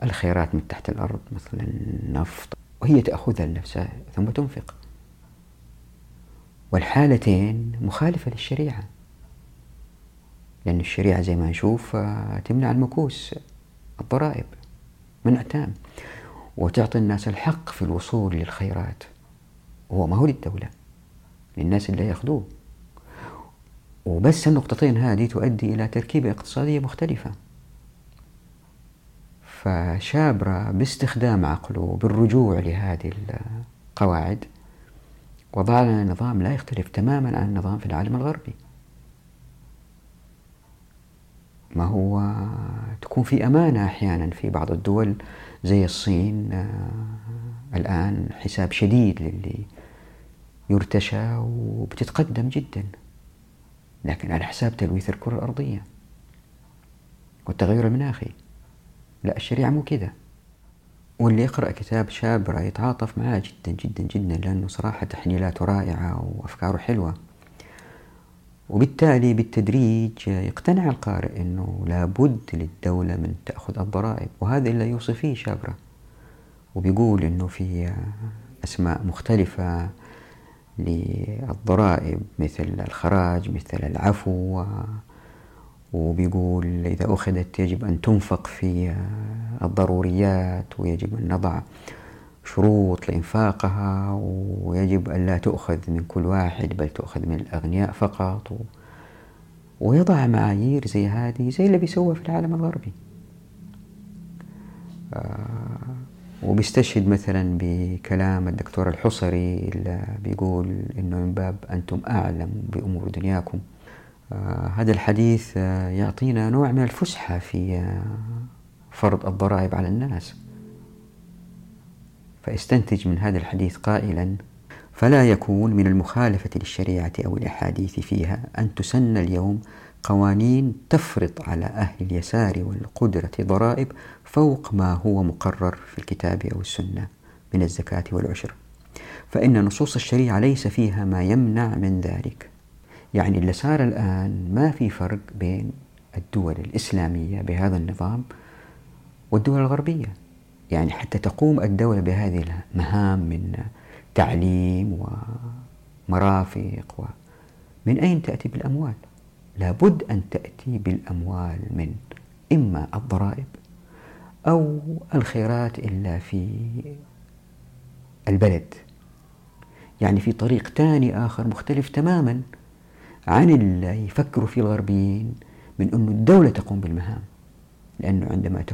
الخيرات من تحت الأرض مثل النفط. وهي تأخذها لنفسها ثم تنفق. والحالتين مخالفة للشريعة. لأن الشريعة زي ما نشوف تمنع المكوس. الضرائب منع تام وتعطي الناس الحق في الوصول للخيرات هو ما هو للدولة. للناس اللي ياخذوه. وبس النقطتين هذه تؤدي إلى تركيبة اقتصادية مختلفة. فشابرا باستخدام عقله بالرجوع لهذه القواعد وضع لنا نظام لا يختلف تماما عن النظام في العالم الغربي. ما هو تكون في أمانة أحيانا في بعض الدول زي الصين آه، الآن حساب شديد للي يرتشى وبتتقدم جدا لكن على حساب تلويث الكرة الأرضية والتغير المناخي. لا الشريعة مو كذا. واللي يقرأ كتاب شابرة يتعاطف معاه جدا جدا جدا لأنه صراحة تحليلاته رائعة وأفكاره حلوة. وبالتالي بالتدريج يقتنع القارئ أنه لابد للدولة من تأخذ الضرائب وهذا اللي يوصي فيه شابرة وبيقول أنه في أسماء مختلفة للضرائب مثل الخراج مثل العفو وبيقول إذا أخذت يجب أن تنفق في الضروريات ويجب أن نضع شروط لإنفاقها ويجب أن لا تؤخذ من كل واحد بل تؤخذ من الأغنياء فقط. و... ويضع معايير زي هذه زي اللي بيسوى في العالم الغربي. آه وبيستشهد مثلا بكلام الدكتور الحصري اللي بيقول إنه من باب أنتم أعلم بأمور دنياكم. آه هذا الحديث آه يعطينا نوع من الفسحة في آه، فرض الضرائب على الناس. فاستنتج من هذا الحديث قائلا فلا يكون من المخالفة للشريعة أو الأحاديث فيها أن تسن اليوم قوانين تفرض على أهل اليسار والقدرة ضرائب فوق ما هو مقرر في الكتاب أو السنة من الزكاة والعشر. فإن نصوص الشريعة ليس فيها ما يمنع من ذلك. يعني اللي صار الآن ما في فرق بين الدول الإسلامية بهذا النظام والدول الغربية. يعني حتى تقوم الدولة بهذه المهام من تعليم ومرافق و من أين تأتي بالأموال؟ لابد أن تأتي بالأموال من إما الضرائب أو الخيرات إلا في البلد يعني في طريق ثاني آخر مختلف تماما عن اللي يفكروا فيه الغربيين من أن الدولة تقوم بالمهام لأنه عندما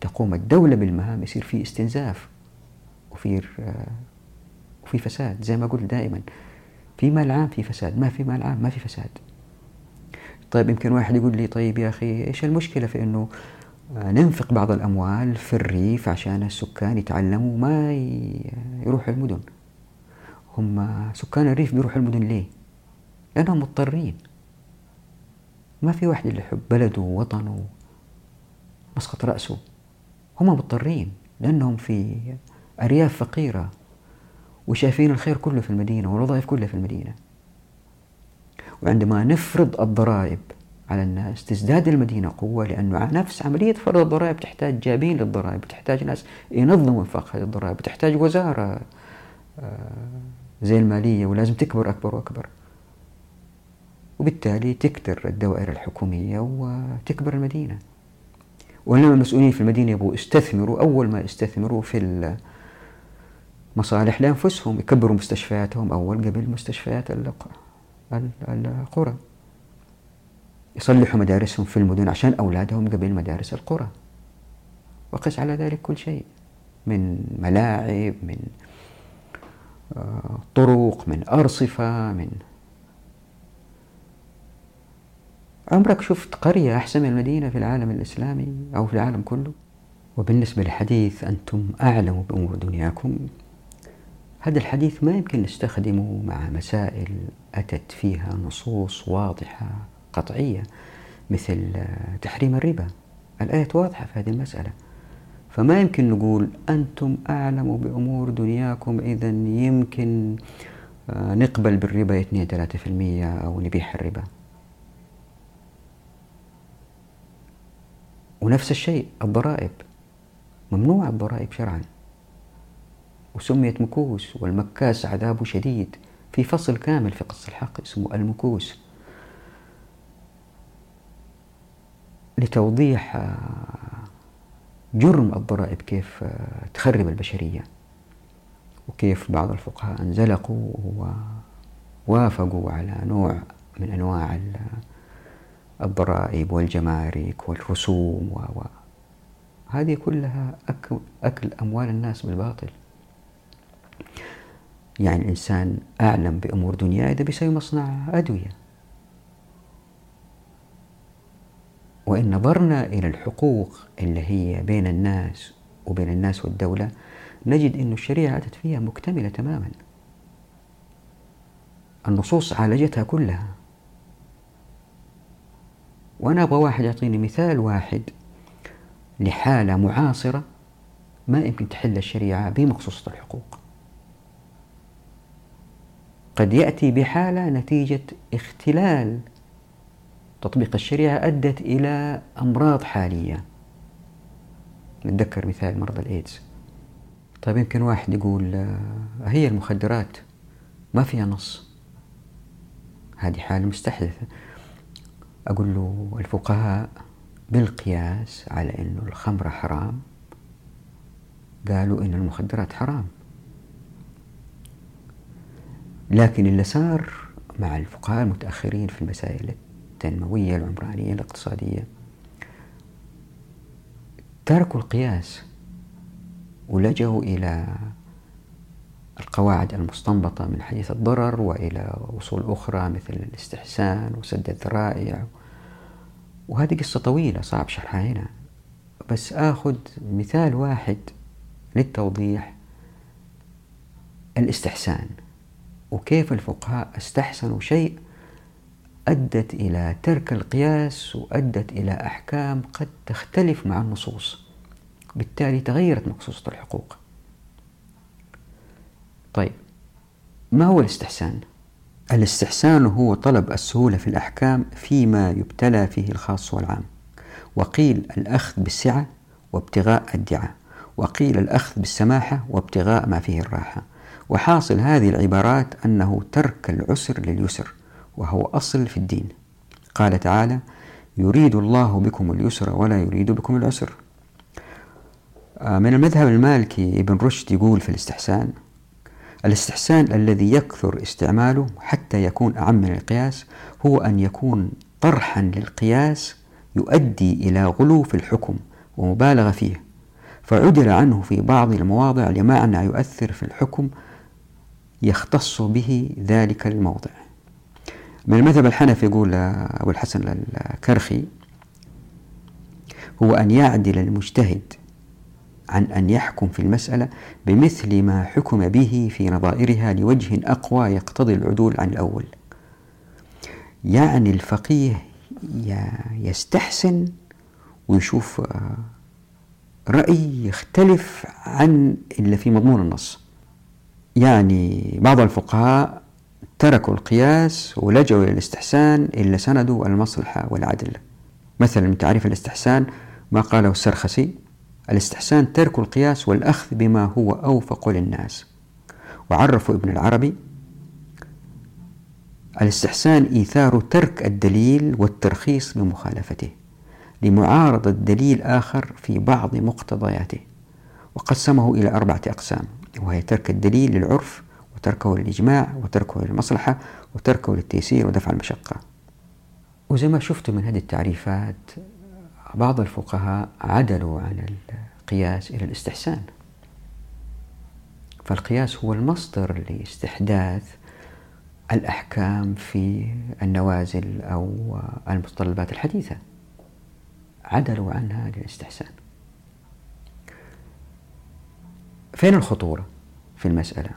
تقوم الدولة بالمهام يصير في استنزاف وفي وفي فساد زي ما قلت دائما. في مال عام في فساد ما في مال عام ما في فساد. طيب يمكن واحد يقول لي طيب يا أخي إيش المشكلة في أنه ننفق بعض الأموال في الريف عشان السكان يتعلموا ما يروحوا المدن؟ هم سكان الريف بيروحوا المدن ليه؟ لأنهم مضطرين. ما في واحد اللي يحب بلده ووطنه مسقط رأسه. هم مضطرين لأنهم في أرياف فقيرة. وشايفين الخير كله في المدينة والوظائف كلها في المدينة. وعندما نفرض الضرائب على الناس تزداد المدينة قوة لأنه نفس عملية فرض الضرائب تحتاج جابين للضرائب تحتاج ناس ينظموا انفاق هذه الضرائب تحتاج وزارة آه، زي المالية ولازم تكبر أكبر وأكبر. وبالتالي تكتر الدوائر الحكومية وتكبر المدينة. ولما المسؤولين في المدينة يبغوا يستثمروا أول ما يستثمروا في المصالح لأنفسهم يكبروا مستشفياتهم أول قبل مستشفيات القرى. يصلحوا مدارسهم في المدن عشان أولادهم قبل مدارس القرى. وقس على ذلك كل شيء. من ملاعب من آه، طرق من أرصفة من عمرك شفت قرية أحسن من المدينة في العالم الإسلامي أو في العالم كله؟ وبالنسبة للحديث أنتم أعلم بأمور دنياكم. هذا الحديث ما يمكن نستخدمه مع مسائل أتت فيها نصوص واضحة قطعية مثل تحريم الربا. الآية واضحة في هذه المسألة. فما يمكن نقول أنتم أعلم بأمور دنياكم إذا يمكن آه، نقبل بالربا 2 3% أو نبيح الربا. ونفس الشيء الضرائب. ممنوع الضرائب شرعا. وسميت مكوس والمكاس عذابه شديد. في فصل كامل في قص الحق اسمه المكوس. لتوضيح آه، جرم الضرائب كيف آه، تخرب البشرية وكيف بعض الفقهاء انزلقوا ووافقوا على نوع من أنواع الضرائب والجمارك والرسوم و هذه كلها أكل أموال الناس بالباطل. يعني الإنسان أعلم بأمور دنياه إذا بيسوي مصنع أدوية. وإن نظرنا إلى الحقوق اللي هي بين الناس وبين الناس والدولة نجد أن الشريعة أتت فيها مكتملة تماما. النصوص عالجتها كلها. وأنا أبغى واحد يعطيني مثال واحد لحالة معاصرة ما يمكن تحل الشريعة بمخصوصة الحقوق. قد يأتي بحالة نتيجة اختلال. تطبيق الشريعة أدت إلى أمراض حالية. نتذكر مثال مرض الإيدز. طيب يمكن واحد يقول آه، هي المخدرات ما فيها نص. هذه حالة مستحدثة. أقول له الفقهاء بالقياس على أنه الخمر حرام. قالوا أن المخدرات حرام. لكن اللي صار مع الفقهاء المتأخرين في المسائل التنموية العمرانية الاقتصادية تركوا القياس ولجأوا إلى القواعد المستنبطة من حديث الضرر وإلى أصول أخرى مثل الاستحسان وسد الذرائع. وهذه قصة طويلة صعب شرحها هنا. بس آخذ مثال واحد للتوضيح. الاستحسان. وكيف الفقهاء استحسنوا شيء أدت إلى ترك القياس وأدت إلى أحكام قد تختلف مع النصوص. بالتالي تغيرت مقصوصة الحقوق. طيب ما هو الاستحسان؟ الاستحسان هو طلب السهولة في الأحكام فيما يبتلى فيه الخاص والعام. وقيل الأخذ بالسعة وابتغاء الدعاء. وقيل الأخذ بالسماحة وابتغاء ما فيه الراحة. وحاصل هذه العبارات أنه ترك العسر لليسر وهو أصل في الدين. قال تعالى يريد الله بكم اليسر ولا يريد بكم العسر. آه، من المذهب المالكي ابن رشد يقول في الاستحسان الاستحسان الذي يكثر استعماله حتى يكون أعم من القياس هو أن يكون طرحا للقياس يؤدي إلى غلو في الحكم ومبالغة فيه فعدل عنه في بعض المواضع لمعنى يؤثر في الحكم يختص به ذلك الموضع. من المذهب الحنفي يقول أبو الحسن الكرخي هو أن يعدل المجتهد عن أن يحكم في المسألة بمثل ما حكم به في نظائرها لوجه أقوى يقتضي العدول عن الأول. يعني الفقيه يستحسن ويشوف آه، رأي يختلف عن اللي في مضمون النص. يعني بعض الفقهاء تركوا القياس ولجوا إلى الاستحسان إلا سندوا المصلحة والعدل. مثلا من تعريف الاستحسان ما قاله السرخسي الاستحسان ترك القياس والأخذ بما هو أوفق للناس. وعرفوا ابن العربي الاستحسان إيثار ترك الدليل والترخيص بمخالفته لمعارضة دليل آخر في بعض مقتضياته وقسمه إلى أربعة أقسام وهي ترك الدليل للعرف وتركه للإجماع وتركه للمصلحة وتركه للتيسير ودفع المشقة. وزي ما شفتوا من هذه التعريفات بعض الفقهاء عدلوا عن القياس إلى الاستحسان. فالقياس هو المصدر لاستحداث الأحكام في النوازل أو المتطلبات الحديثة. عدلوا عنها للاستحسان. فين الخطورة في المسألة؟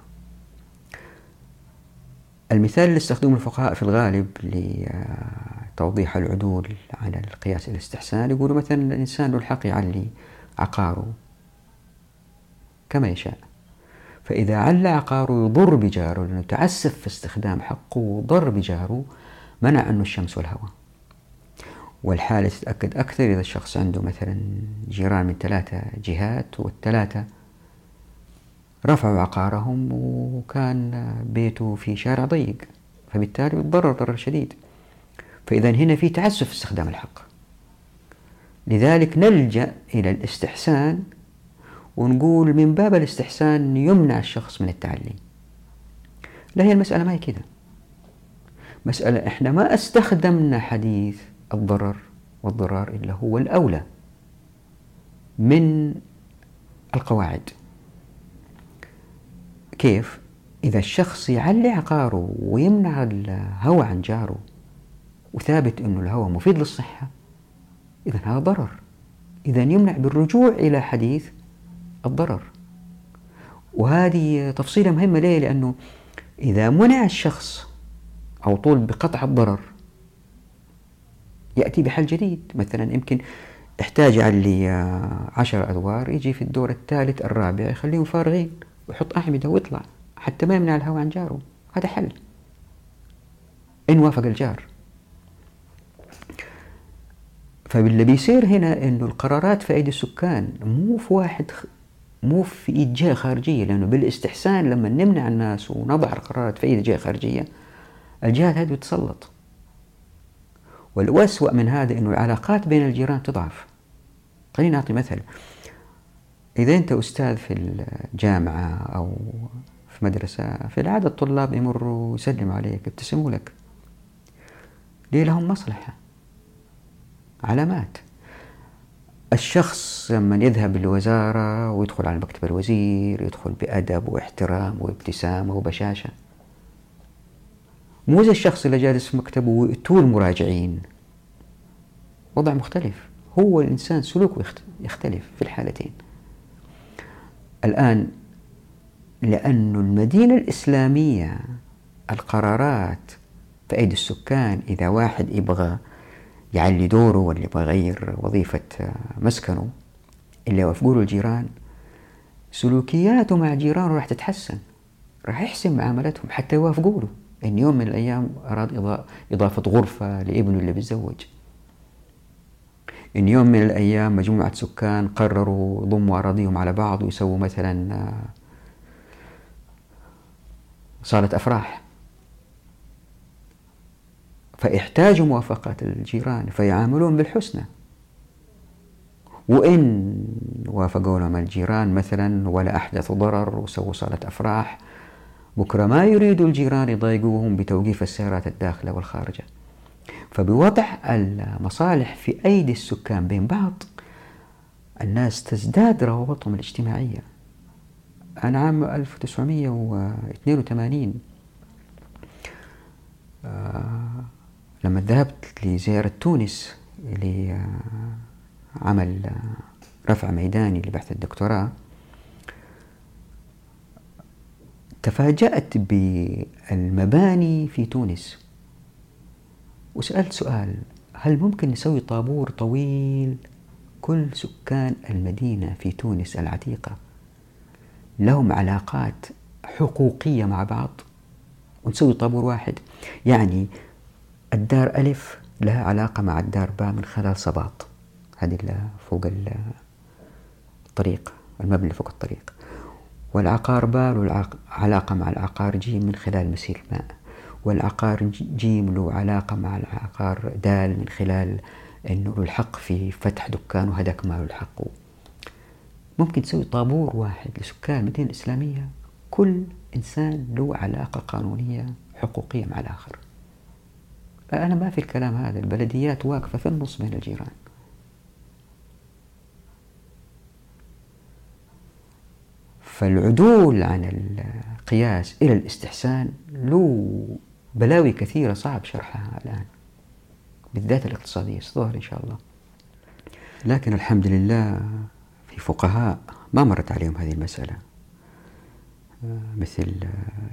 المثال اللي استخدمه الفقهاء في الغالب لتوضيح العدول عن القياس الاستحسان يقولوا مثلا الإنسان له الحق يعلي عقاره كما يشاء فإذا عل عقاره يضر بجاره لأنه تعسف في استخدام حقه وضر بجاره منع عنه الشمس والهواء والحالة تتأكد أكثر إذا الشخص عنده مثلا جيران من ثلاثة جهات والثلاثة رفعوا عقارهم وكان بيته في شارع ضيق فبالتالي يتضرر ضرر شديد. فإذا هنا في تعسف استخدام الحق. لذلك نلجأ إلى الاستحسان ونقول من باب الاستحسان يمنع الشخص من التعلي. لا هي المسألة ما هي كده مسألة إحنا ما استخدمنا حديث الضرر والضرار إلا هو الأولى من القواعد. كيف؟ إذا الشخص يعلي عقاره ويمنع الهوى عن جاره وثابت أنه الهوى مفيد للصحة إذا هذا ضرر إذا يمنع بالرجوع إلى حديث الضرر وهذه تفصيلة مهمة ليه؟ لأنه إذا منع الشخص أو طول بقطع الضرر يأتي بحل جديد مثلا يمكن احتاج علي عشر أدوار يجي في الدور الثالث الرابع يخليهم فارغين ويحط أعمدة ويطلع حتى ما يمنع الهواء عن جاره. هذا حل. إن وافق الجار. فاللي بيصير هنا إنه القرارات في أيدي السكان مو في واحد مو في إيد جهة خارجية لأنه بالإستحسان لما نمنع الناس ونضع القرارات في ايد جهة خارجية الجهات هذه بتسلط والأسوأ من هذا أنه العلاقات بين الجيران تضعف. خليني أعطي مثل. إذا أنت أستاذ في الجامعة أو في مدرسة في العادة الطلاب يمروا يسلموا عليك يبتسموا لك. ليه؟ لهم مصلحة. علامات. الشخص لما يذهب للوزارة ويدخل على مكتب الوزير يدخل بأدب واحترام وابتسامة وبشاشة. مو زي الشخص اللي جالس في مكتبه ويأتوه المراجعين وضع مختلف. هو الإنسان سلوكه يختلف في الحالتين. الآن لأن المدينة الإسلامية القرارات في أيدي السكان إذا واحد يبغى يعلي دوره ولا يبغى يغير وظيفة مسكنه اللي يوافقوا له الجيران سلوكياته مع جيرانه راح تتحسن راح يحسن معاملتهم حتى يوافقوا له إن يوم من الأيام أراد إضافة غرفة لابنه اللي بيتزوج. إن يوم من الأيام مجموعة سكان قرروا يضموا أراضيهم على بعض ويسووا مثلا آه، صالة أفراح. فيحتاجوا موافقة الجيران فيعاملون بالحسنى. وإن وافقوا لهم الجيران مثلا ولا أحدثوا ضرر وسووا صالة أفراح. بكرة ما يريدوا الجيران يضايقوهم بتوقيف السيارات الداخلة والخارجة. فبوضع المصالح في أيدي السكان بين بعض الناس تزداد روابطهم الاجتماعية. أنا عام 1982 آه لما ذهبت لزيارة تونس لعمل رفع ميداني لبحث الدكتوراه تفاجأت بالمباني في تونس. وسألت سؤال هل ممكن نسوي طابور طويل كل سكان المدينة في تونس العتيقة؟ لهم علاقات حقوقية مع بعض. ونسوي طابور واحد. يعني الدار ألف لها علاقة مع الدار باء من خلال صباط. هذه اللي فوق الطريق المبنى فوق الطريق. والعقار باء له علاقة مع العقار جيم من خلال مسير الماء والعقار جيم له علاقة مع العقار دال من خلال أنه له الحق في فتح دكان وهذاك ما له الحق. ممكن تسوي طابور واحد لسكان المدينة الإسلامية كل إنسان له علاقة قانونية حقوقية مع الآخر. أنا ما في الكلام هذا البلديات واقفة في النص بين الجيران. فالعدول عن القياس إلى الاستحسان له بلاوي كثيرة صعب شرحها الآن بالذات الاقتصادية ستظهر إن شاء الله. لكن الحمد لله في فقهاء ما مرت عليهم هذه المسألة. مثل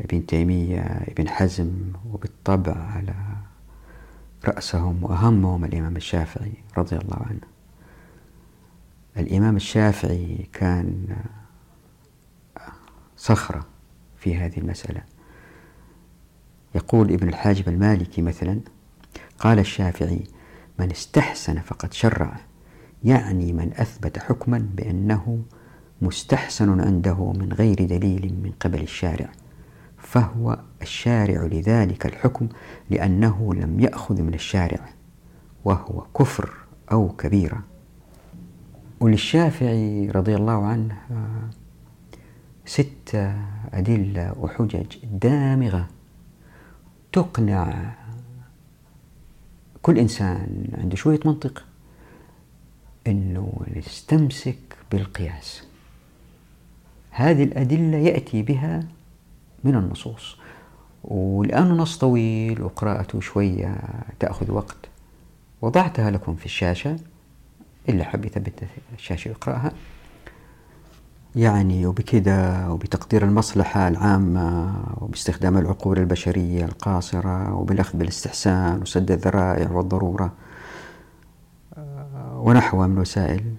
ابن تيمية ابن حزم وبالطبع على رأسهم وأهمهم الإمام الشافعي رضي الله عنه. الإمام الشافعي كان صخرة في هذه المسألة. يقول ابن الحاجب المالكي مثلا قال الشافعي من استحسن فقد شرع يعني من أثبت حكما بأنه مستحسن عنده من غير دليل من قبل الشارع فهو الشارع لذلك الحكم لأنه لم يأخذ من الشارع وهو كفر أو كبيرة وللشافعي رضي الله عنه ست أدلة وحجج دامغة تقنع كل إنسان عنده شوية منطق أنه نستمسك بالقياس. هذه الأدلة يأتي بها من النصوص. والآن نص طويل وقراءته شوية تأخذ وقت. وضعتها لكم في الشاشة إلا حب يثبت الشاشة ويقرأها يعني وبكذا وبتقدير المصلحة العامة وباستخدام العقول البشرية القاصرة وبالأخذ بالاستحسان وسد الذرائع والضرورة. ونحوها من وسائل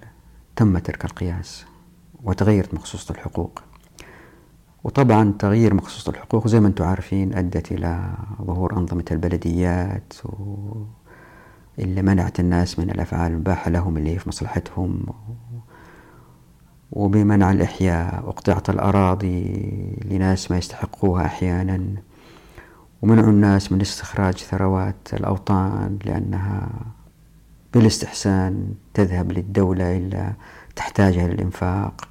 تم ترك القياس وتغيرت مخصوصة الحقوق. وطبعا تغيير مخصوصة الحقوق زي ما أنتم عارفين أدت إلى ظهور أنظمة البلديات و... اللي منعت الناس من الأفعال المباحة لهم اللي هي في مصلحتهم وبمنع الإحياء وقطعة الأراضي لناس ما يستحقوها أحيانا. ومنعوا الناس من استخراج ثروات الأوطان لأنها بالاستحسان تذهب للدولة إلا تحتاجها للإنفاق.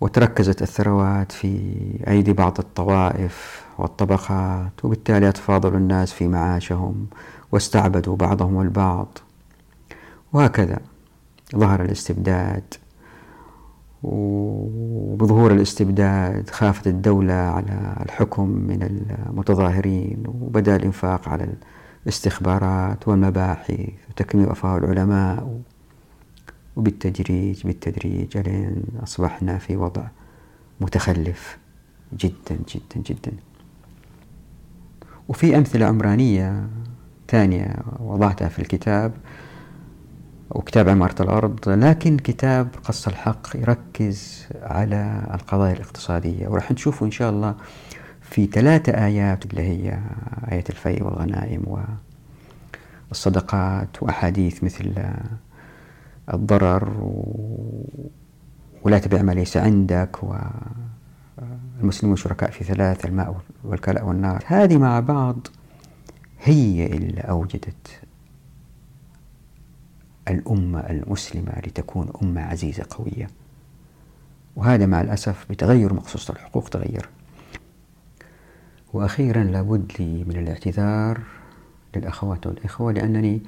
وتركزت الثروات في أيدي بعض الطوائف والطبقات وبالتالي أتفاضل الناس في معاشهم واستعبدوا بعضهم البعض. وهكذا ظهر الاستبداد. وبظهور الاستبداد خافت الدولة على الحكم من المتظاهرين وبدأ الإنفاق على الاستخبارات والمباحث وتكميم أفواه العلماء. وبالتدريج بالتدريج لين أصبحنا في وضع متخلف جدا جدا جدا. وفي أمثلة عمرانية ثانية وضعتها في الكتاب وكتاب عمارة الأرض لكن كتاب قص الحق يركز على القضايا الاقتصادية. وراح نشوفه إن شاء الله في ثلاثة آيات اللي هي آية الفيء والغنائم والصدقات وأحاديث مثل الضرر ولا تبع ما ليس عندك والمسلمون شركاء في ثلاث الماء والكلاء والنار. هذه مع بعض هي اللي أوجدت الأمة المسلمة لتكون أمة عزيزة قوية. وهذا مع الأسف بتغير مقصوصة الحقوق تغير. وأخيرا لابد لي من الاعتذار للأخوات والإخوة لأنني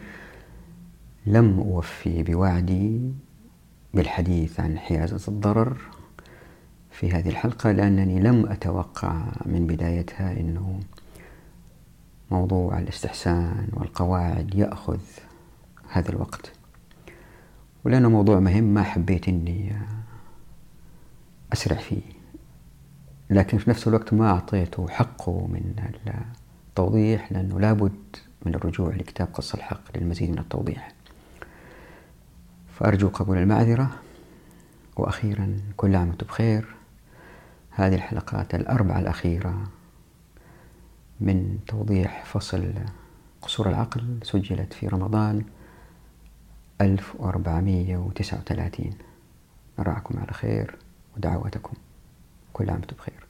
لم أوفي بوعدي بالحديث عن حيازة الضرر في هذه الحلقة لأنني لم أتوقع من بدايتها أنه موضوع الاستحسان والقواعد يأخذ هذا الوقت. ولأنه موضوع مهم ما حبيت أني أسرع فيه. لكن في نفس الوقت ما أعطيته حقه من التوضيح لأنه لابد من الرجوع لكتاب قص الحق للمزيد من التوضيح. فأرجو قبول المعذرة. وأخيرا كل عام وأنتم بخير. هذه الحلقات الأربعة الأخيرة من توضيح فصل قصور العقل سجلت في رمضان. 1439 نراكم على خير ودعواتكم كل عام وأنتم بخير.